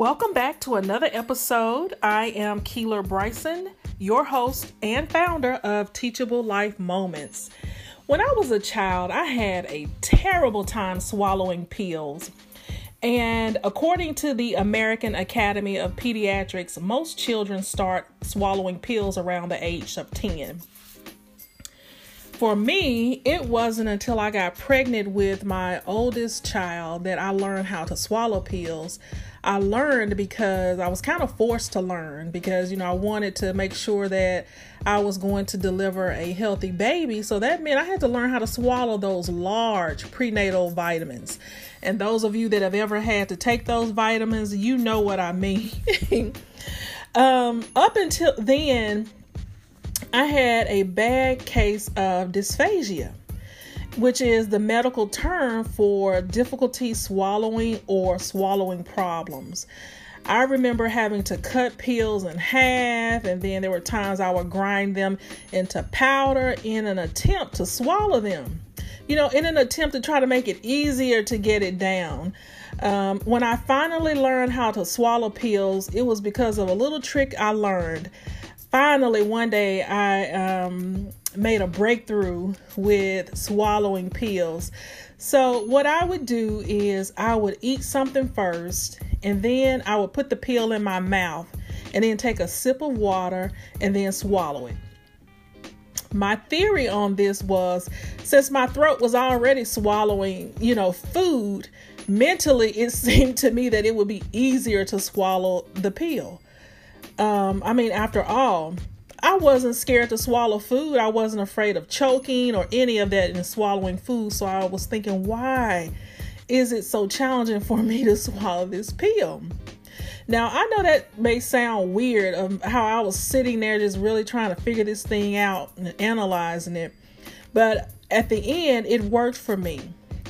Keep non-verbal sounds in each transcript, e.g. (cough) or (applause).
Welcome back to another episode. I am Keeler Bryson, your host and founder of Teachable Life Moments. When I was a child, I had a terrible time swallowing pills. And according to the American Academy of Pediatrics, most children start swallowing pills around the age of 10. For me, it wasn't until I got pregnant with my oldest child that I learned how to swallow pills. I learned because I was kind of forced to learn because, you know, I wanted to make sure that I was going to deliver a healthy baby. So that meant I had to learn how to swallow those large prenatal vitamins. And those of you that have ever had to take those vitamins, you know what I mean. (laughs) um, up until then, I had a bad case of dysphagia which is the medical term for difficulty swallowing or swallowing problems. I remember having to cut pills in half, and then there were times I would grind them into powder in an attempt to swallow them. You know, in an attempt to try to make it easier to get it down. Um, when I finally learned how to swallow pills, it was because of a little trick I learned. Finally, one day I um, made a breakthrough with swallowing pills. So, what I would do is I would eat something first, and then I would put the pill in my mouth, and then take a sip of water and then swallow it. My theory on this was since my throat was already swallowing, you know, food, mentally it (laughs) seemed to me that it would be easier to swallow the pill. Um, I mean, after all, I wasn't scared to swallow food. I wasn't afraid of choking or any of that in swallowing food. So I was thinking, why is it so challenging for me to (laughs) swallow this pill? Now, I know that may sound weird of how I was sitting there just really trying to figure this thing out and analyzing it. But at the end, it worked for me.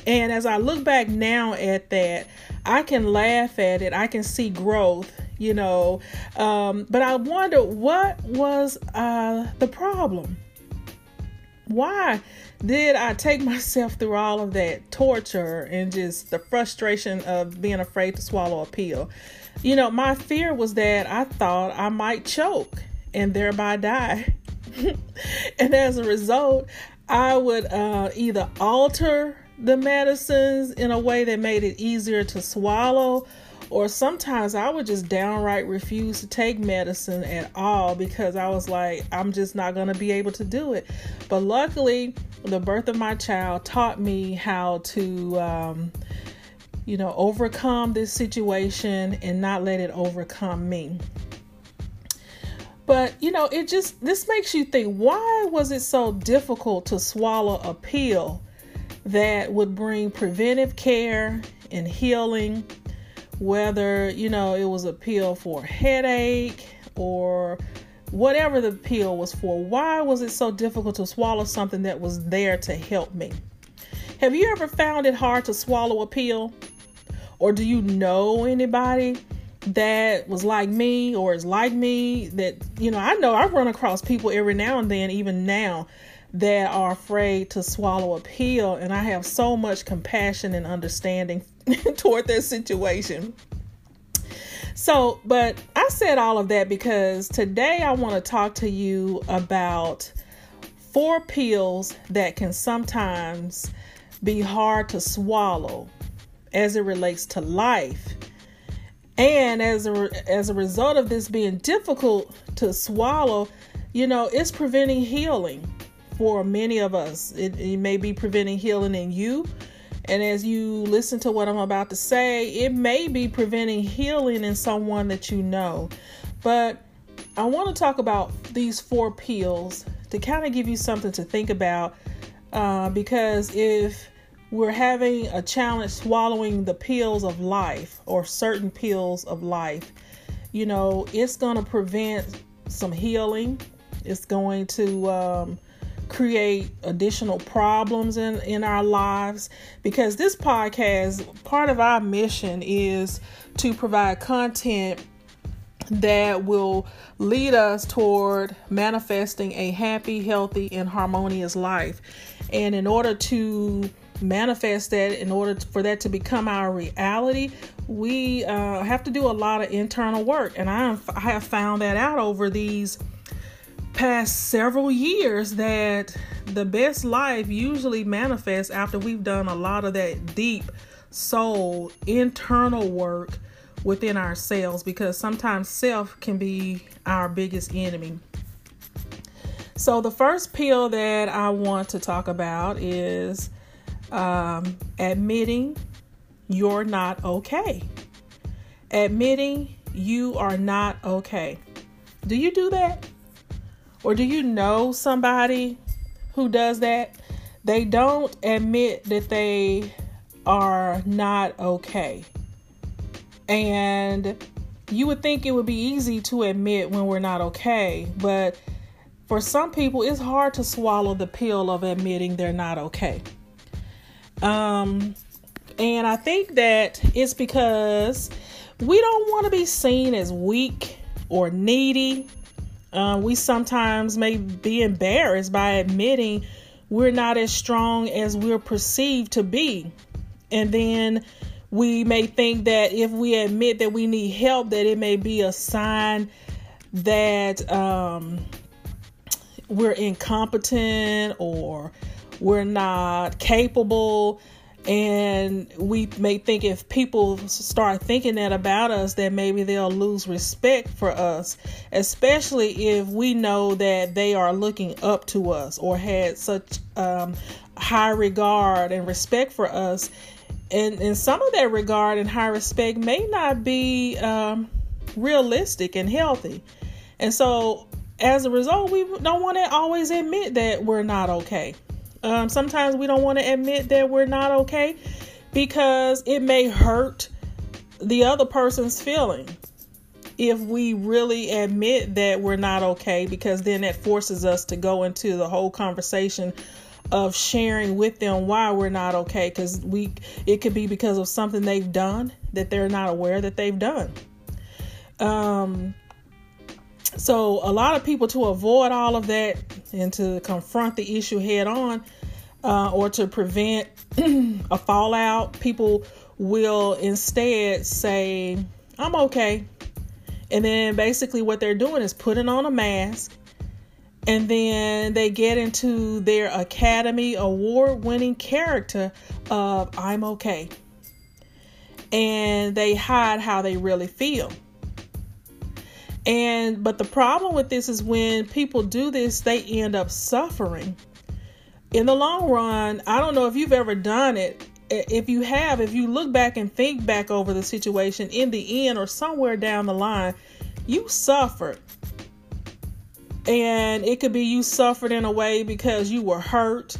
And as I look back now at that, I can laugh at it. I can see growth you know. Um, but I wonder what was uh, the problem? Why did I take (laughs) myself through all of that torture and just the frustration of being afraid to swallow a pill? You know, my fear was that I thought I might choke and thereby die. (laughs) and as a result, I would uh, either alter the medicines in a way that made it easier to swallow or sometimes I would just downright refuse to take medicine at all because I was like, I'm just not going to be able to do it. But luckily, the birth of my child taught me how to, um, you know, overcome this situation and not let it overcome me. But, you know, it just, this makes you think why was it so difficult to swallow a pill that would bring preventive care and healing? Whether you know it was a pill for headache or whatever the pill was for why was it so difficult to swallow something that was there to help me? Have you ever found it hard to swallow a pill? Or do you know anybody that was like me or is like me that you know i know i run across people every now and then even now that are afraid to swallow a pill and i have so much compassion and understanding (laughs) toward their situation. So, but I said all of that because today I want to talk to you about four pills that can sometimes be hard to swallow as it relates to life. And as a as a result of this being difficult to swallow, you know, it's preventing healing for many of us. It, it may be preventing healing in you and as you listen to what I'm about to say, it may be preventing healing in someone that you know. But I want to talk about these four pills to kind of give you something to think about. Uh, because if we're having a challenge swallowing the pills of life or certain pills of life, you know, it's going to prevent some healing. It's going to um, create additional problems in in our lives because this podcast part of our mission is to provide content that will lead us toward manifesting a happy, healthy, and harmonious life. And in order to manifest that in order for that to become our reality we uh, have to do a lot of internal work and I, I have found that out over these past several years that the best life usually manifests after we've done a lot of that deep soul internal work within ourselves because sometimes self can be our biggest enemy so, the first pill that I want to talk about is um, admitting you're not okay. Admitting you are not okay. Do you do that? Or do you know somebody who does that? They don't admit that they are not okay. And you would think it would be easy to admit when we're not okay, but for some people, it's hard to swallow the pill of admitting they're not okay. Um, and I think that it's because we don't want to be seen as weak or needy. Uh, we sometimes may be embarrassed by admitting we're not as strong as we're perceived to be. And then we may think that if we admit that we need help, that it may be a sign that um, we're incompetent or we're not capable and we may think if people start thinking that about us that maybe they'll lose respect for us especially if we know that they are looking up to us or had such um, high regard and respect for us and, and some of that regard and high respect may not be um, realistic and healthy and so as a result, we don't want to always admit that we're not okay. Um, sometimes we don't want to admit that we're not okay because it may hurt the other person's feeling. If we really admit that we're not okay because then that forces us to go into the whole conversation of sharing with them why we're not okay because we it could be because of something they've done that they're not aware that they've done. Um so, a lot of people to avoid all of that and to confront the issue head on uh, or to prevent (clears throat) a fallout, people will instead say, I'm okay. And then basically, what they're doing is putting on a mask and then they get into their Academy Award winning character of I'm okay. And they hide how they really feel. And but the problem with this is when people do this, they end up suffering. In the long run, I don't know if you've ever done it. If you have, if you look back and think back over the situation in the end or somewhere down the line, you suffered. And it could be you suffered in a way because you were hurt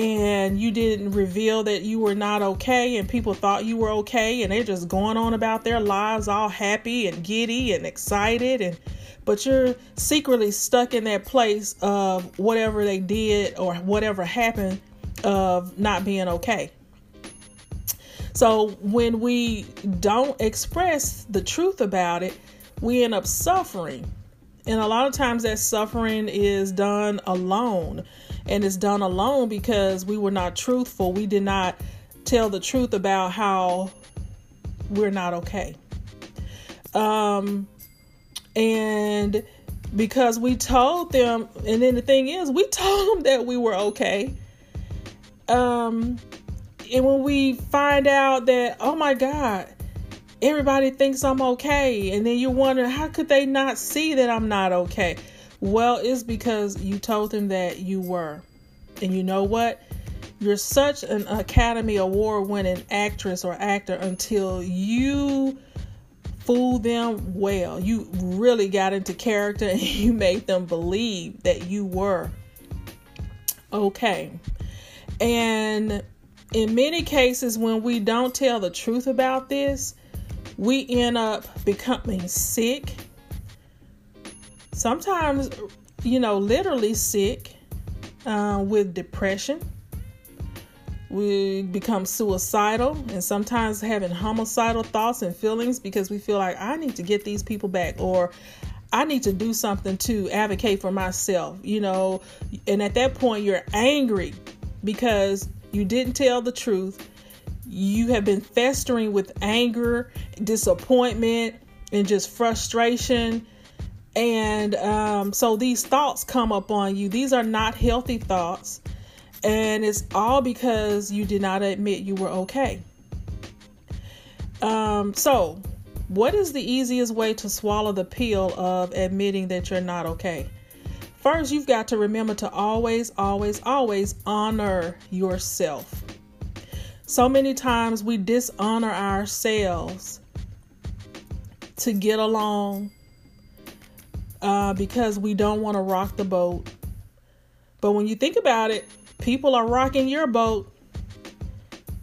and you didn't reveal that you were not okay and people thought you were okay and they're just going on about their lives all happy and giddy and excited and but you're secretly stuck in that place of whatever they did or whatever happened of not being okay. So when we don't express the truth about it, we end up suffering. And a lot of times that suffering is done alone and it's done alone because we were not truthful. We did not tell the truth about how we're not okay. Um, and because we told them, and then the thing is, we (laughs) told them that we were okay. Um, and when we find out that, oh my God, everybody thinks I'm okay, and then you wonder, how could they not see that I'm not okay? Well, it's because you told them that you were. And you know what? You're such an Academy Award winning actress or actor until you fool them well. You really got into character and (laughs) you made them believe that you were okay. And in many cases, when we don't tell the truth about this, we end up becoming sick sometimes, you know, literally sick uh, with depression. We become suicidal and sometimes having homicidal thoughts and feelings because we feel like I need to get these people back or I need to do something to advocate for myself, you know. And at that point, you're angry because You didn't tell the truth. You have been festering with anger, disappointment, and just frustration. And um, so these thoughts come up on you. These are not healthy thoughts. And it's all because you did not admit you were okay. Um, so, what is the easiest way to swallow the pill of admitting that you're not okay? First, you've got to remember to always, always, always honor yourself. So many times we dishonor ourselves to get along uh, because we don't want to rock the boat. But when you think about it, people are rocking your boat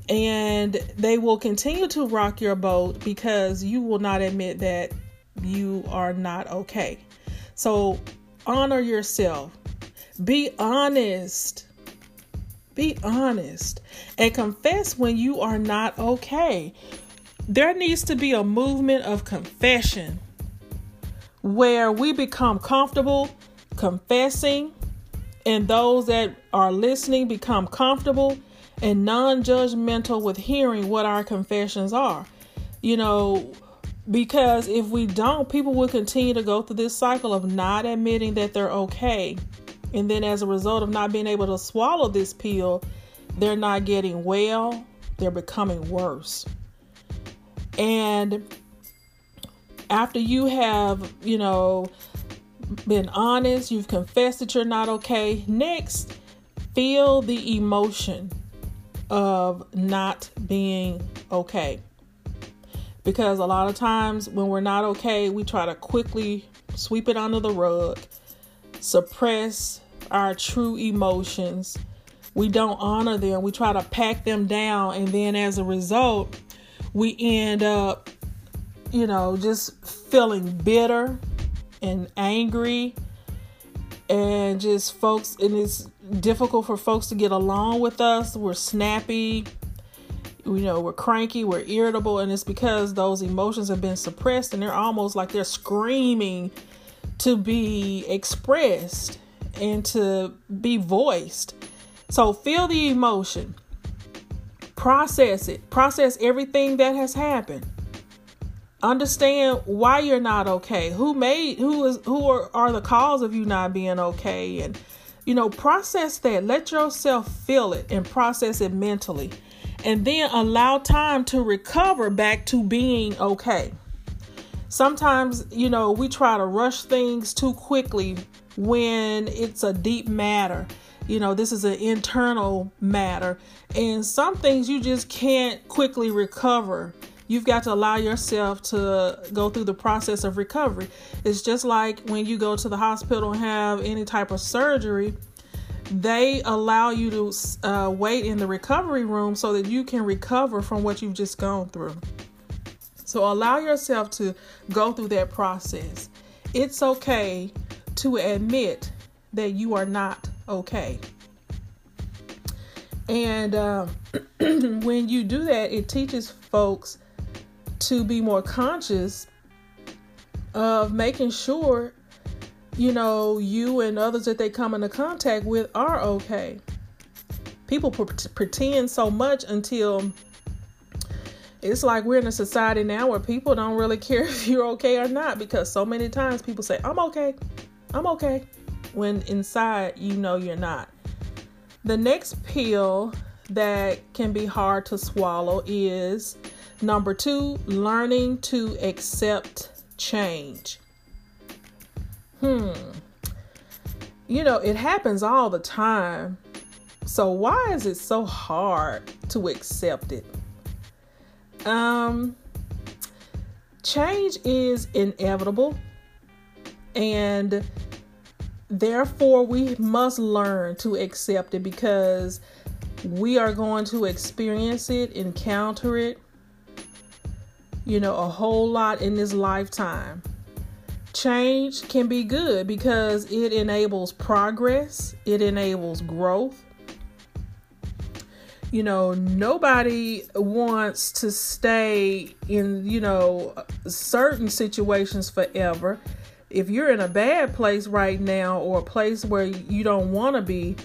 and they will continue to rock your boat because you will not admit that you are not okay. So honor yourself. Be honest. Be honest and confess when you are not okay. There needs to be a movement of confession where we become comfortable confessing, and those that are listening become comfortable and non judgmental with hearing what our confessions are. You know, because if we don't, people will continue to go through this cycle of not admitting that they're okay. And then, as a result of not being able to swallow this pill, they're not getting well, they're becoming worse. And after you have, you know, been honest, you've confessed that you're not okay, next, feel the emotion of not being okay. Because a lot of times when we're not okay, we try to quickly sweep it under the rug, suppress our true emotions. We don't honor them. We try to pack them down. And then as a result, we end up, you know, just feeling bitter and angry and just folks and it's difficult for folks to get along with us. We're snappy you know we're cranky we're irritable and it's because those emotions have been suppressed and they're almost like they're screaming to be expressed and to be voiced. So feel the emotion. Process it. Process everything that has happened understand why you're not okay. Who made who is who are, are the cause of you not being okay? And you know process that. Let yourself feel it and process it mentally. And then allow time to recover back to being okay. Sometimes you know we try to rush things too quickly when it's a deep matter. You know this is an internal matter. And some things you just can't quickly recover You've got to allow yourself to go through the process of recovery. It's just like when you go to the hospital and have any type of surgery, they allow you to uh, wait in the recovery room so that you can recover from what you've just gone through. So allow yourself to go through that process. It's okay to admit that you are not okay. And uh, (clears throat) when you do that, it teaches folks to be more conscious of making sure you know you and others that they come into contact with are okay. People pretend so much until it's like we're in a society now where people don't really care (laughs) if you're okay or not because so many times people say i'm okay. I'm okay when inside you know you're not. The next pill that can be hard to swallow is Number two, learning to accept change. Hmm. You know, it happens all the time. So why is it so hard to accept it? Um change is inevitable and therefore we must learn to accept it because we are going to experience it, encounter it, you know, a whole lot in this lifetime. Change can be good because it enables progress, it enables growth. You know, nobody wants to stay in, you know, certain situations forever. If you're in a bad place right now or a place where you don't want to be,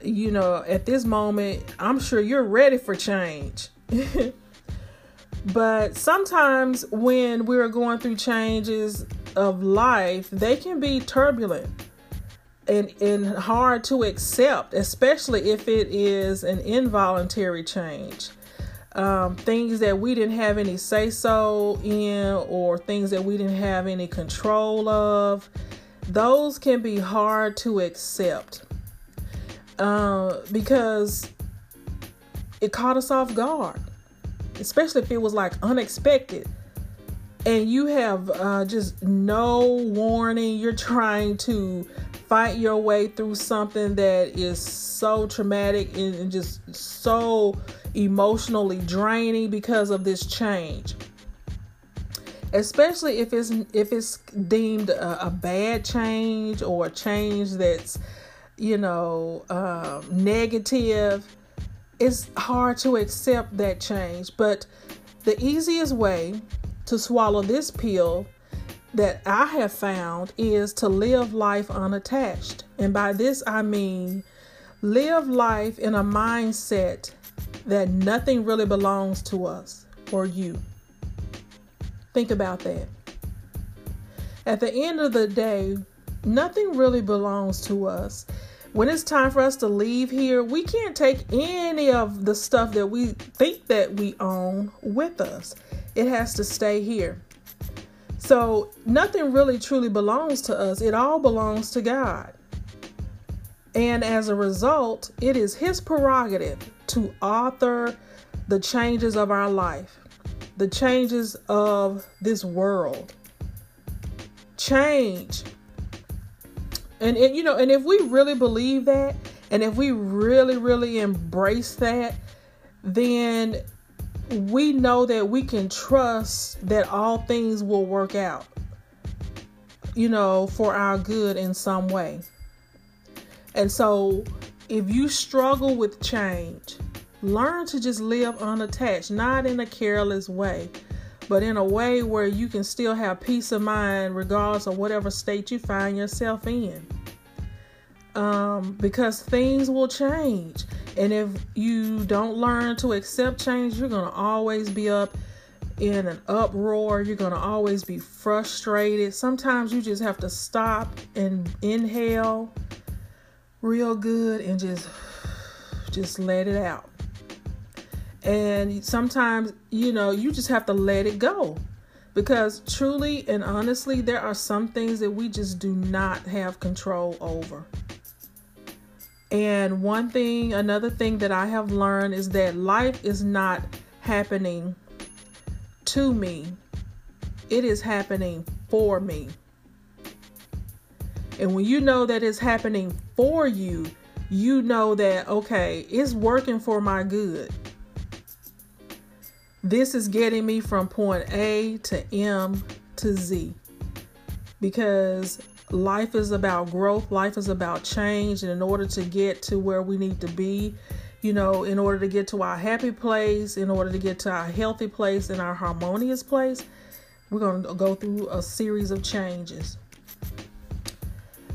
you know, at this moment, I'm sure you're ready for change. (laughs) but sometimes when we're going through changes of life, they can be turbulent and, and hard to accept, especially if it is an involuntary change. Um, things that we didn't have any say so in, or things that we didn't have any control of, those can be hard to accept uh, because it caught us off guard, especially if it was like unexpected. And you have uh, just no warning. You're trying to fight your way through something that is so traumatic and, just so emotionally draining because of this change. Especially if it's if it's deemed a, a, bad change or a change that's you know um, negative it's hard to accept that change but the easiest way to swallow this pill that I have found is to live life unattached. And by this I mean live life in a mindset that nothing really belongs to us or you. Think about that. At the end of the day, nothing really belongs to us. When it's time for us to leave here, we can't take any of the stuff that we think that we own with us. It has to stay here. So nothing really truly belongs to us, it all belongs to God. And as a result, it is His prerogative to author the changes of our life, the changes of this world. Change. And, and you know, and if we really believe that, and if we really, really embrace that, then we know that we can trust that all things will work out, you know, for our good in some way. And so, if you struggle with change, learn to just live unattached, not in a careless way, but in a way where you can still have peace of mind regardless of whatever state you find yourself in. Um, because things will change. And if you don't learn to accept change, you're going to always be up in an uproar. You're going to always be frustrated. Sometimes you just have to stop and inhale real good and just just let it out. And sometimes, you know, you just have to let it go. Because truly and honestly, there are some things that we just do not have control over. And one thing, another thing that I have learned is that life is not happening to me, it is happening for me. And when you know that it's happening for you, you know that, okay, it's working for my good. This is getting me from point A to M to Z because life is about growth, life is about change. And in order to get to where we need to be, you know, in order to get to our happy place, in order to get to our healthy place and our harmonious place, we're going to go through a series of changes.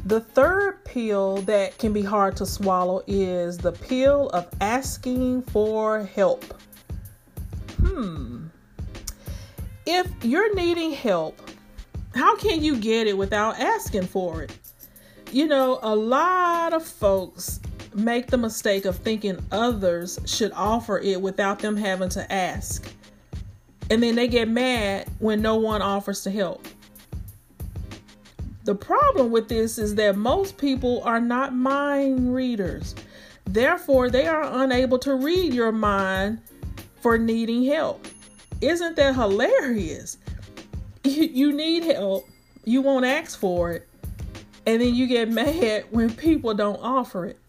The third pill that can be hard to swallow is the pill of asking for help. Hmm. If you're needing help, how can you get it without asking for it? You know, a lot of folks make the mistake of thinking others should offer it without them having to ask. And then they get mad when no one offers to help. The problem with this is that most people are not mind readers. Therefore, they are unable to read your mind for needing help. Isn't that hilarious? (laughs) you, need help, you won't ask for it, and then you get (laughs) mad when people don't offer it.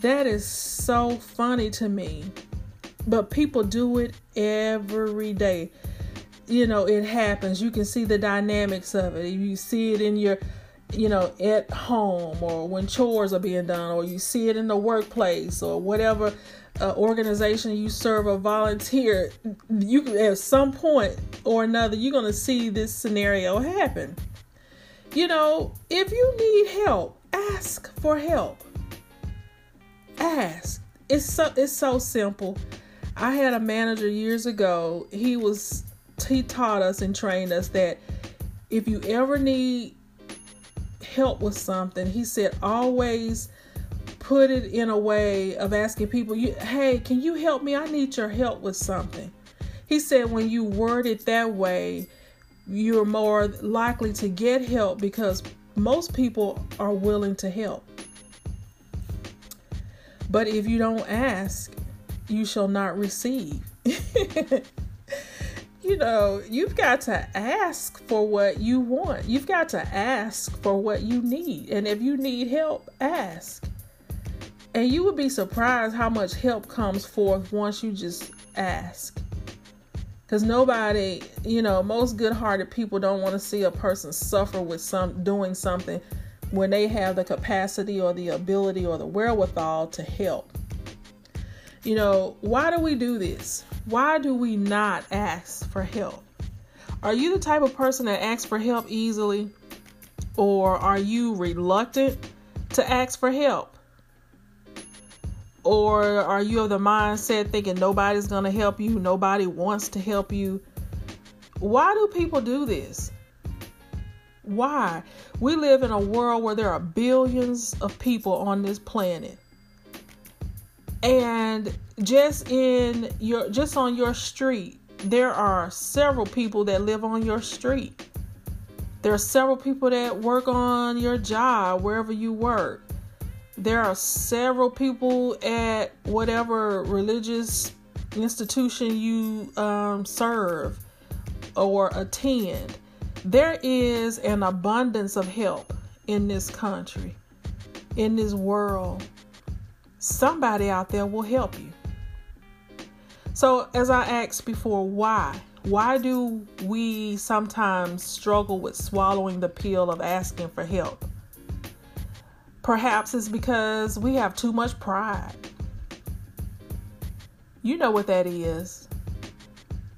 That is so funny to me. But people do it every day. You know, it happens. You can see the dynamics of it. You see it in your you know, at home or when chores are being done, or you see it in the workplace or whatever uh, organization you serve or volunteer, you at some point or another, you're going to see this scenario happen. You know, if you need help, ask for help. ask. It's so it's so simple. I had a manager years ago. He was he taught us and trained us that if you ever need help with something, he said always put it in a way of asking people, "Hey, can you help me? I need your help with something." He said when you word it that way, you're more likely to get help because most people are willing to help. But if you don't ask, you shall not receive. (laughs) you know, you've got to ask for what you want. You've got to ask for what you need. And if you need help, ask. And you would be surprised how much help comes forth once you just ask. Because nobody, you know, most good hearted people don't want to see a person suffer with some doing something when they have the capacity or the ability or the wherewithal to help. You know, why do we do this? Why do we not ask for help? Are you the type of person that asks for help easily? Or are you reluctant to ask for help? Or are you of the mindset thinking nobody's going to help you, nobody wants to help you? Why do people do this? Why? We live in a world where there are billions of people on this planet. And just in your just on your street, there are several people that live on your street. There are several people that work on your job wherever you work. There are several people at whatever religious institution you um, serve or attend. There is an abundance of help in this country, in this world somebody out there will help you. So, as I asked before, why? Why do we sometimes struggle with swallowing the pill of asking for help? Perhaps it's because we have too much pride. You know what that is.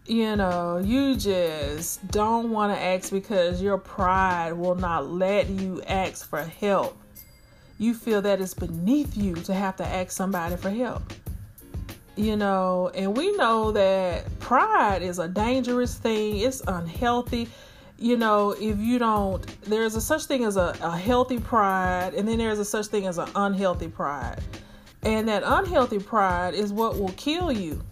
You know, you just don't want to ask because your pride will not let you ask for help you feel that it's beneath you to have to ask somebody for help. You know, and we know that pride is a dangerous thing, it's unhealthy. You know, if you don't, there's a such thing as a, a healthy pride, and then there's a such thing as an unhealthy pride. And that unhealthy pride is what will kill you.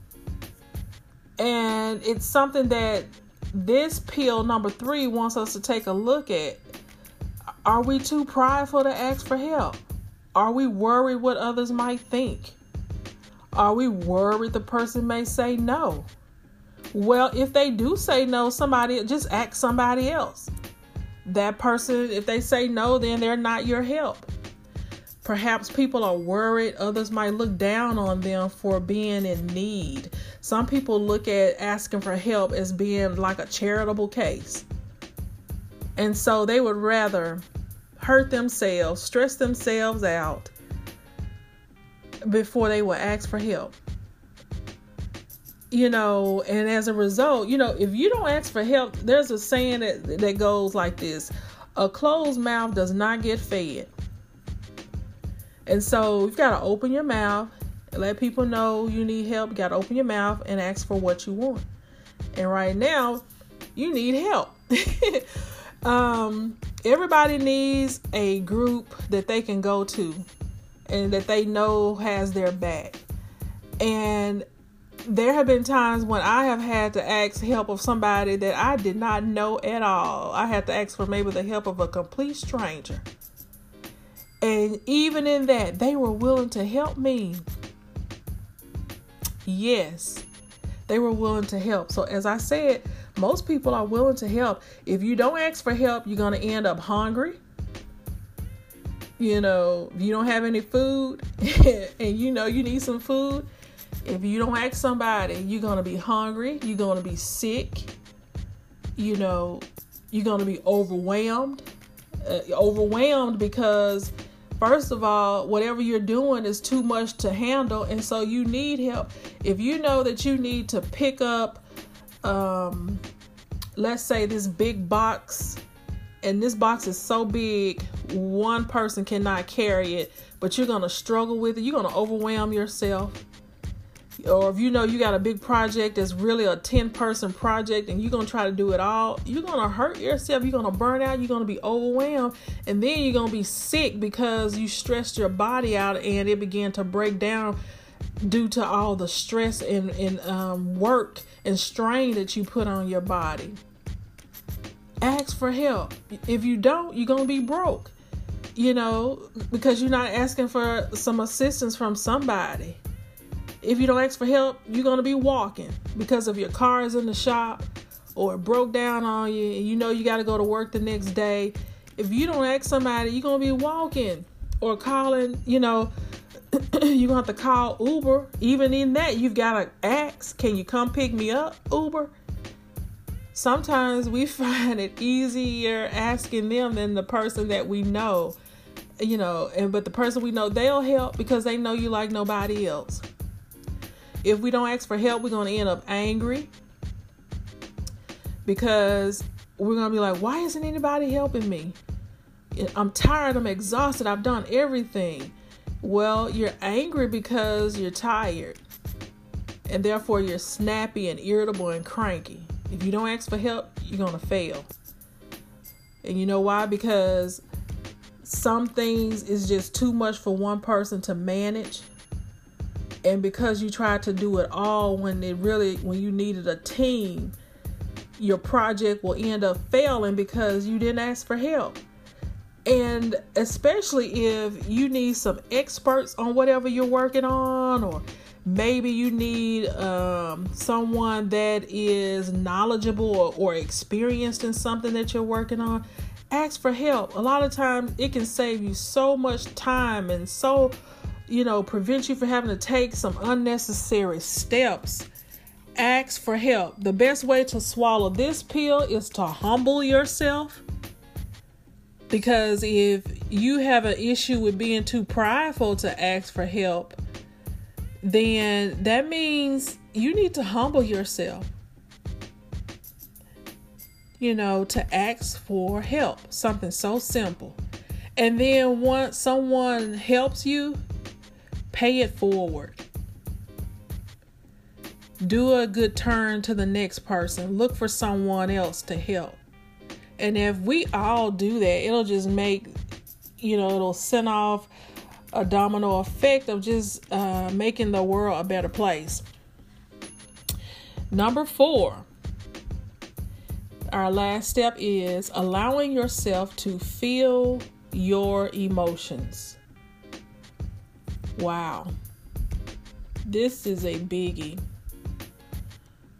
And it's something that this pill number three wants us to take a look at are we too prideful to ask for help? Are we worried what others might think? Are we worried the person may say no? Well, if they do say no, somebody just ask somebody else. That person, if they say no, then they're not your help. Perhaps people are worried others might look down on them for being in need. Some people look at asking for help as being like a charitable case. And so they would rather hurt themselves, stress themselves out before they will ask for help. You know, and as a result, you know, if you don't ask for help, there's a saying that, that goes like this a closed mouth does not get fed. And so you've got to open your mouth let people know you need help. You got to open your mouth and ask for what you want. And right now, you need help. (laughs) um, everybody needs a group that they can go to and that they know has their back. And there have been times when I have had to ask help of somebody that I did not know at all. I had to ask for maybe the help of a complete stranger. And even in that, they were willing to help me. Yes, they were willing to help. So, as I said, most people are willing to help. If you don't ask for help, you're going to end up hungry. You know, you don't have any food (laughs) and you know you need some food, if you don't ask somebody, you're going to be hungry, you're going to be sick. You know, you're going to be overwhelmed. Uh, overwhelmed because first of all, whatever you're doing is too much to handle, and so you need help. If you know that you need to pick up um, let's say this big box and this box is so big, one person cannot carry it, but you're to struggle with it. You're to overwhelm yourself. Or if you know you got a big project that's really a 10 person project and you're going to try to do it all, you're going to hurt yourself. You're going to burn out. You're going to be overwhelmed. And then you're going to be sick because you stressed your body out and it began to break down due to all the stress and, and um, work and strain that you put on your body ask for help. If you don't, you're going to be broke, you know, because you're not asking for some assistance from somebody. If you don't ask for help, you're going to be walking because of your car is in the shop or it broke down on you and you know you got to go to work the next day. If you don't ask somebody, you're going to be walking or calling, you know, (clears throat) you're going to have to call Uber. Even in that, you've got to ask, can you come pick me up, Uber? sometimes we (laughs) find it easier asking them than the person that we know you know and but the person we know they'll help because they know you like nobody else if we don't ask for help we're going to end up angry because we're going to be like why isn't anybody helping me i'm tired i'm exhausted i've done everything well you're angry because you're tired and therefore you're snappy and irritable and cranky if you don't ask for help, you're going to fail. And you know why? Because some things is just too much for one person to manage. And because you tried to do it all when it really when you needed a team, your project will end up failing because you didn't ask for help. And especially if you need some experts on whatever you're working on or maybe you need um, someone that is knowledgeable or, or, experienced in something that you're working on ask for help a lot of times it can save you so much time and so you know prevent you from having to take some unnecessary steps ask for help the best way to swallow this pill is to humble yourself because if you have an issue with being too prideful to ask for help then that means you need to humble yourself. You know, to ask for help, something so simple. And then once someone helps you, pay it forward. Do a good turn to the next person. Look for someone else to help. And if we all do that, it'll just make, you know, it'll send off a domino effect of just uh, making the world a better place. Number four, our last step is allowing yourself to feel your emotions. Wow, this is a biggie.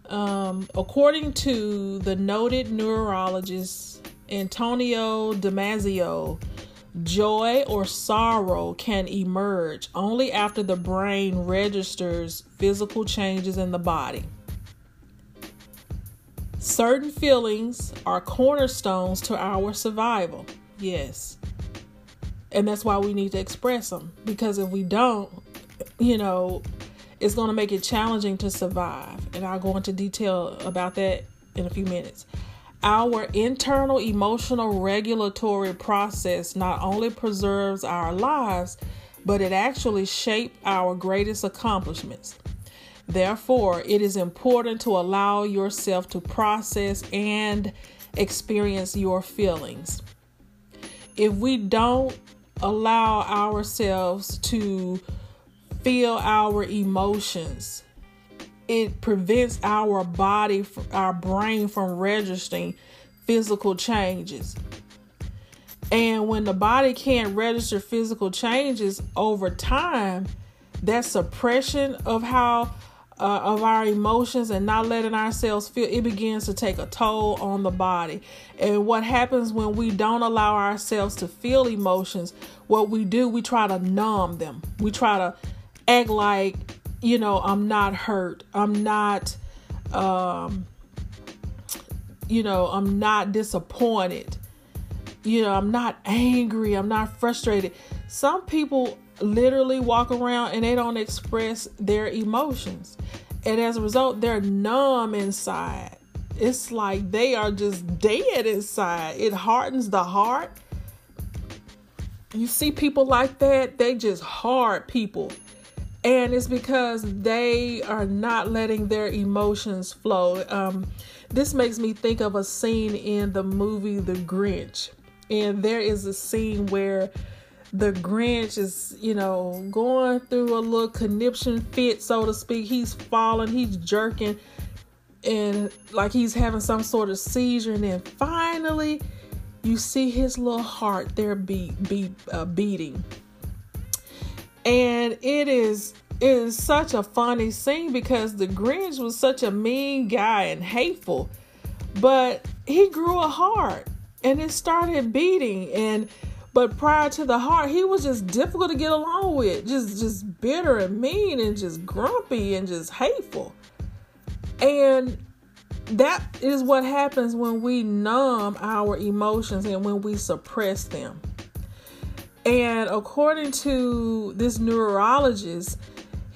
Um, according to the noted neurologist Antonio Damasio, Joy or sorrow can emerge only after the brain registers physical changes in the body. Certain feelings are cornerstones to our survival. Yes. And that's why we need to express them. Because if we don't, you know, it's going to make it challenging to survive. And I'll go into detail about that in a few minutes. Our internal emotional regulatory process not only preserves our lives, but it actually shapes our greatest accomplishments. Therefore, it is important to allow yourself to process and experience your feelings. If we don't allow ourselves to feel our emotions, it prevents our body, our brain from registering physical changes. And when the body can't register physical changes over time, that suppression of how uh, of our emotions and not letting ourselves feel it begins to take a toll on the body and what happens when we don't allow ourselves to feel emotions what we do we try to numb them we try to act like you know, I'm not hurt. I'm not, um, you know, I'm not disappointed. You know, I'm not angry. I'm not frustrated. Some people literally walk around and they don't express their emotions. And as a result, they're numb inside. it's like they are just dead inside. It hardens the heart. You see people like that, they just hard people. And it's because they are not letting their emotions flow. Um, this makes me think of a scene in the movie The Grinch. And there is a scene where the Grinch is, you know, going through a little conniption fit, so to speak. He's falling, he's jerking, and like he's having some sort of seizure. And then finally, you see his little heart there beat, beat, uh, beating. And it is it is such a funny scene because the Grinch was such a mean guy and hateful, but he grew a heart and it started beating and but prior to the heart he was just difficult to get along with. Just just bitter and mean and just grumpy and just hateful. And that is what happens when we numb our emotions and when we suppress them. And according to this neurologist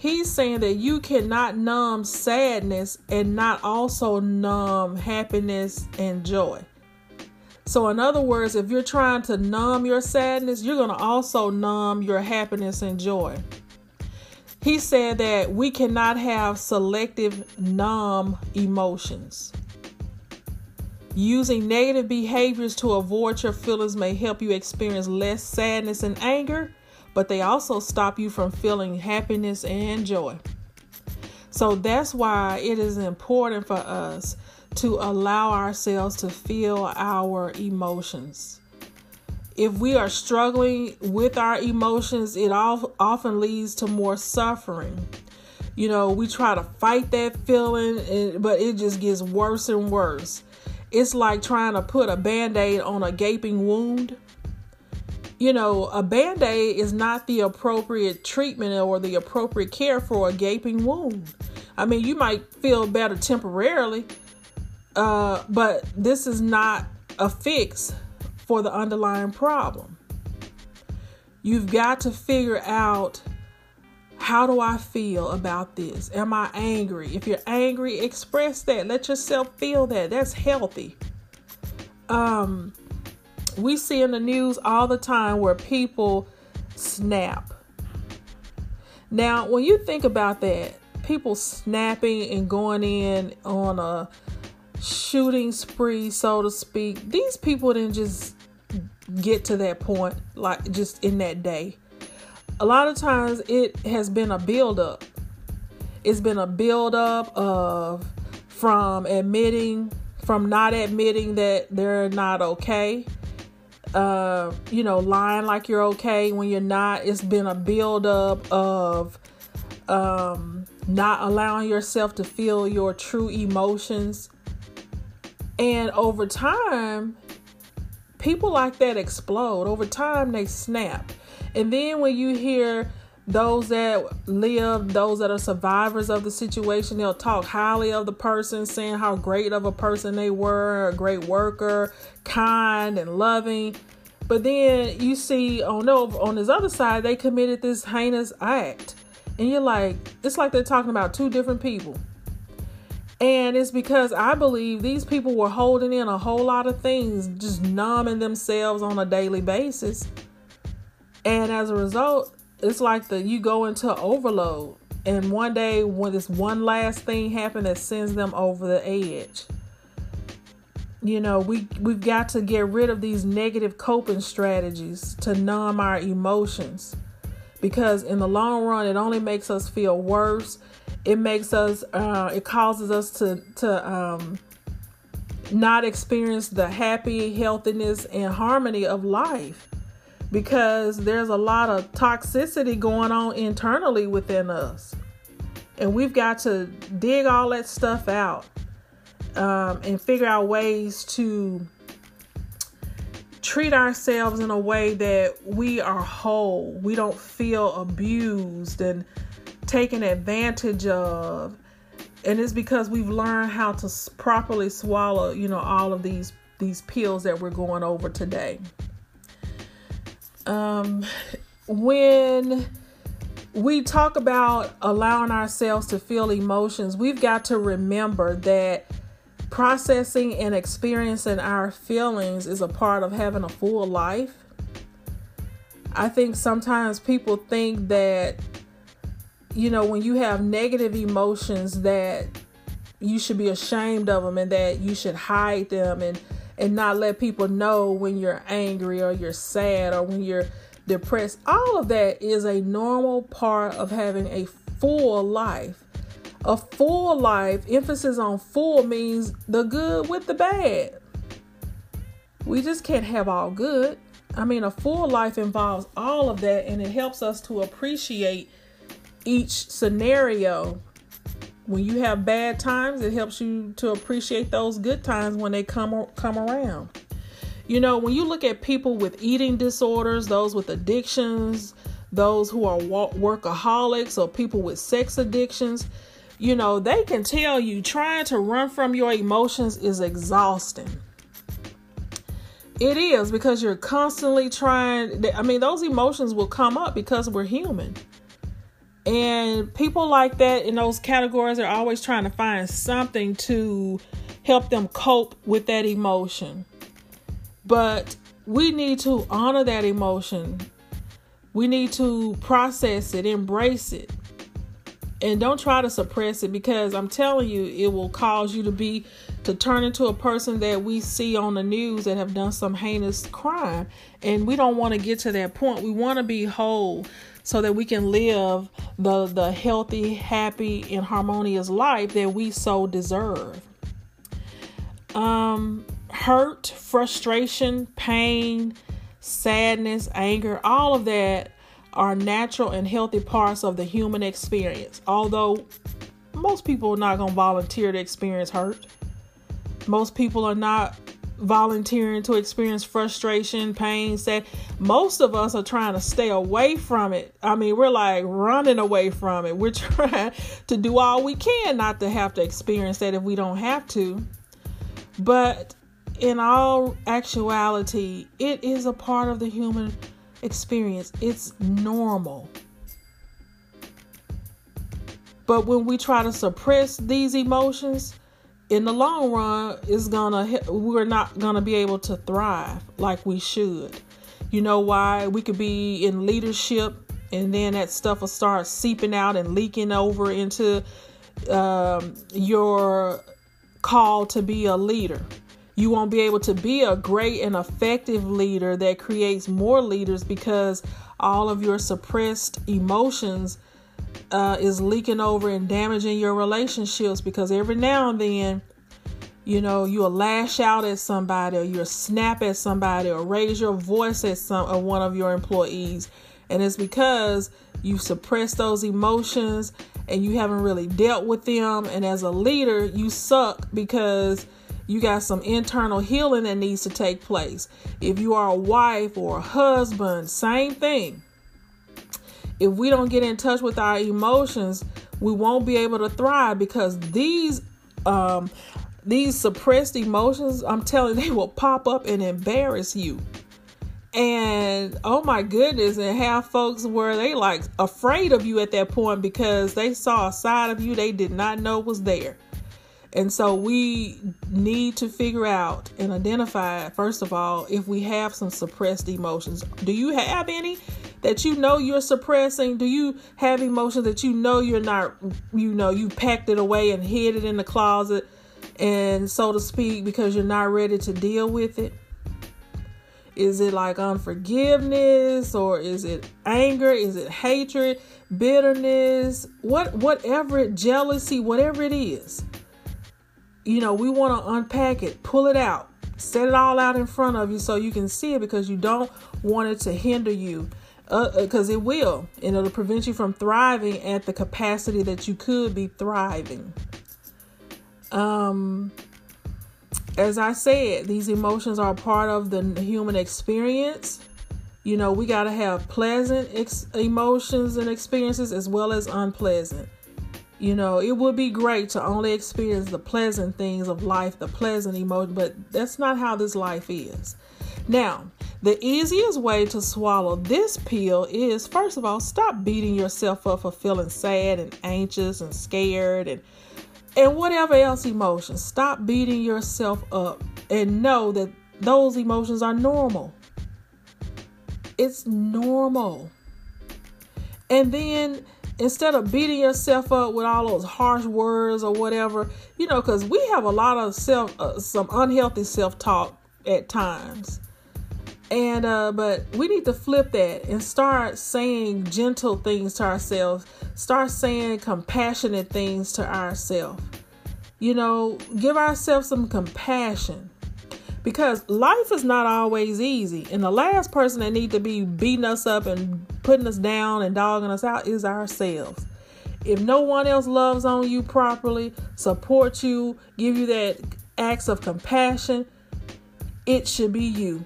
he's saying that you cannot numb sadness and not also numb happiness and joy so, in other words, if you're trying to numb your sadness, you're going to also numb your happiness and joy. He said that we cannot have selective numb emotions. Using negative behaviors to avoid your feelings may help you experience less sadness and anger, but they also stop you from feeling happiness and joy. So that's why it is important for us to allow ourselves to feel our emotions. If we are struggling with our emotions, it often leads to more suffering. You know, we try to fight that feeling, but it just gets worse and worse. It's like trying to put a band aid on a gaping wound. You know, a band aid is not the appropriate treatment or the appropriate care for a gaping wound. I mean, you might feel better temporarily, uh, but this is not a fix for the underlying problem. You've got to figure out how do I feel about this? Am I angry? If you're angry, express that. Let yourself feel that. That's healthy. Um, we see in the news all the time where people snap. Now, when you think about that, people snapping and going in on a shooting spree, so to speak. These people didn't just get to that point like just in that day. A lot of times it has been a build up. It's been a build up of from admitting from not admitting that they're not okay. Uh, you know, lying like you're okay when you're not. It's been a build up of um, not allowing yourself to feel your true emotions and over time, people like that explode. Over time, they snap. And then when you hear those that live, those that are survivors of the situation, they'll talk highly of the person, saying how great of a person they were, a great worker, kind and loving. But then you see on over on this other side, they committed this heinous act. And you're like, it's like they're talking about two different people. And it's because I believe these people were holding in a whole lot of things, just numbing themselves on a daily basis. And as a result, it's like the you go into overload. And one day when this one last thing happens that sends them over the edge. You know, we we've got to get rid of these negative coping strategies to numb our emotions. Because in the long run it only makes us feel worse it makes us uh, it causes us to to um, not experience the happy healthiness and harmony of life. Because there's a lot of toxicity going on internally within us. And we've got to dig all that stuff out um, and figure out ways to treat ourselves in a way that we are whole. We don't feel abused and taken advantage of and it's because we've learned how to properly swallow you know all of these these pills that we're going over today um when we talk about allowing ourselves to feel emotions we've got to remember that processing and experiencing our feelings is a part of having a full life. I think sometimes people think that, you know, when you have negative emotions, that you should be ashamed of them and that you should hide them and and not let people know when you're angry or you're sad or when you're depressed. All of that is a normal part of having a full life. A full life, emphasis on full means the good with the bad. We just can't have all good. I mean, a full life involves all of that and it helps us to appreciate each scenario. When you have bad times, it helps you to appreciate those good times when they come come around. You know, when you look at people with eating disorders, those with addictions, those who are workaholics or people with sex addictions, you know, they can tell you trying to run from your emotions is exhausting. It is because you're constantly trying. I mean, those emotions will come up because we're human. And people like that in those categories are always trying to find something to help them cope with that emotion. But we need to honor that emotion. We need to process it, embrace it. And don't try to suppress it because I'm telling you, it will cause you to be to turn into a person that we see on the news that have done some heinous crime. And we don't want to get to that point. We want to be whole so that we can live the the healthy, happy, and harmonious life that we so deserve. Um hurt, frustration, pain, sadness, anger, all of that are natural and healthy parts of the human experience. Although most people are not going to volunteer to experience hurt. Most people are not volunteering to experience frustration, pain, sad. Most of us are trying to stay away from it. I mean, we're like running away from it. We're (laughs) trying to do all we can not to have to experience that if we don't have to. But in all actuality, it is a part of the human experience. It's normal. But when we try to suppress these emotions, in the long run, is gonna we're not gonna be able to thrive like we should. You know why? We could be in leadership, and then that stuff will start seeping out and leaking over into um, your call to be a leader you won't be able to be a great and effective leader that creates more leaders because all of your suppressed emotions uh, is leaking over and damaging your relationships because every now and then you know you'll lash out at somebody or you'll snap at somebody or raise your voice at some or one of your employees and it's because you suppress those emotions and you haven't really dealt with them and as a leader you suck because you got some internal healing that needs to take place. If you are a wife or a husband, same thing. If we don't get in touch with our emotions, we won't be able to thrive because these um these suppressed emotions, I'm telling you, (laughs) they will pop up and embarrass you. And oh my goodness, and have folks where they like afraid of you at that point because they saw a side of you they did not know was there. And so we need to figure out and identify, first of all, if we have some suppressed emotions. Do you have any that you know you're suppressing? Do you have emotions that you know you're not, you know, you packed it away and hid it in the closet and so to speak because you're not ready to deal with it? Is it like unforgiveness or is it anger? Is it hatred, bitterness, what whatever jealousy, whatever it is? You know, we want to unpack it, pull it out, set it all out in front of you so you can see it because you don't want it to hinder you. Because uh, uh it will, and it'll prevent you from thriving at the capacity that you could be thriving. Um, as I said, these emotions are part of the human experience. You know, we got to have pleasant ex- emotions and experiences as well as unpleasant. You know, it would be great to only experience the pleasant things of life, the pleasant emotion, but that's not how this life is. Now, the easiest way to swallow this pill is first of all, stop beating yourself up for feeling sad and anxious and scared and and whatever else emotions. Stop beating yourself up and know that those emotions are normal. It's normal. And then instead of beating yourself up with all those harsh words or whatever, you know, because we have a lot of self, uh, some unhealthy self talk at times. And, uh, but we need to flip that and start saying gentle things to ourselves, start saying compassionate things to ourselves. You know, give ourselves some compassion because life is not always easy. And the last person that need to be beating us up and putting us down and dogging us out is ourselves. If no one else loves on you properly support you give you that acts of compassion it should be you.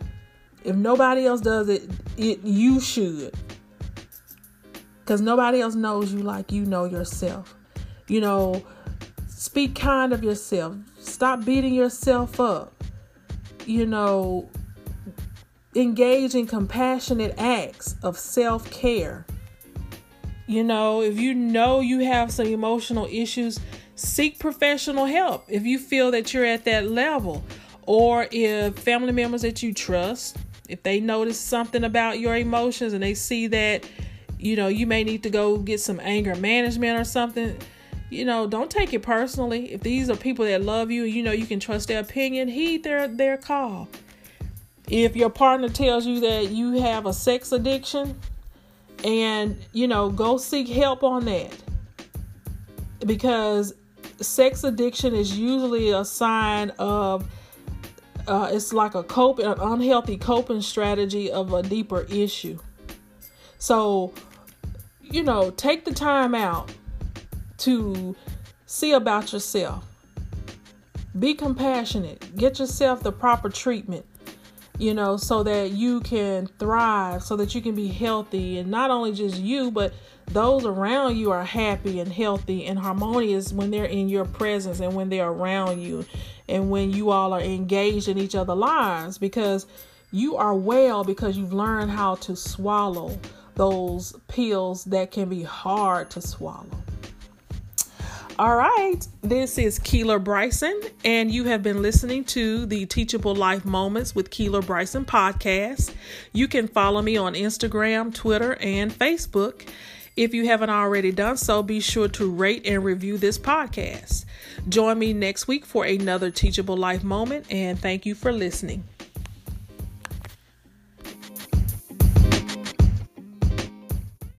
If nobody else does it, it you should. Because nobody else knows you like you know yourself. You know speak kind of yourself. Stop beating yourself up you know, engage in compassionate acts of self care. You know, if you know you have some emotional issues, seek professional help if you feel that you're at that level. Or if family members that you trust, if they notice something about your emotions and they see that, you know, you may need to go get some anger management or something, you know, don't take it personally. If these are people that love you, you know you can trust their opinion, heed their their call. If your partner tells you that you have a sex addiction, and you know, go seek help on that. Because sex addiction is usually a sign of uh, it's like a cope an unhealthy coping strategy of a deeper issue. So, you know, take the time out to see about yourself. Be compassionate. Get yourself the proper treatment, you know, so that you can thrive, so that you can be healthy. And not only just you, but those around you are happy and healthy and harmonious when they're in your presence and when they're around you and when you all are engaged in each other's lives because you are well because you've learned how to swallow those pills that can be hard to swallow. All right, this is Keeler Bryson, and you have been listening to the Teachable Life Moments with Keeler Bryson podcast. You can follow me on Instagram, Twitter, and Facebook. If you haven't already done so, be sure to rate and review this podcast. Join me next week for another Teachable Life Moment, and thank you for listening.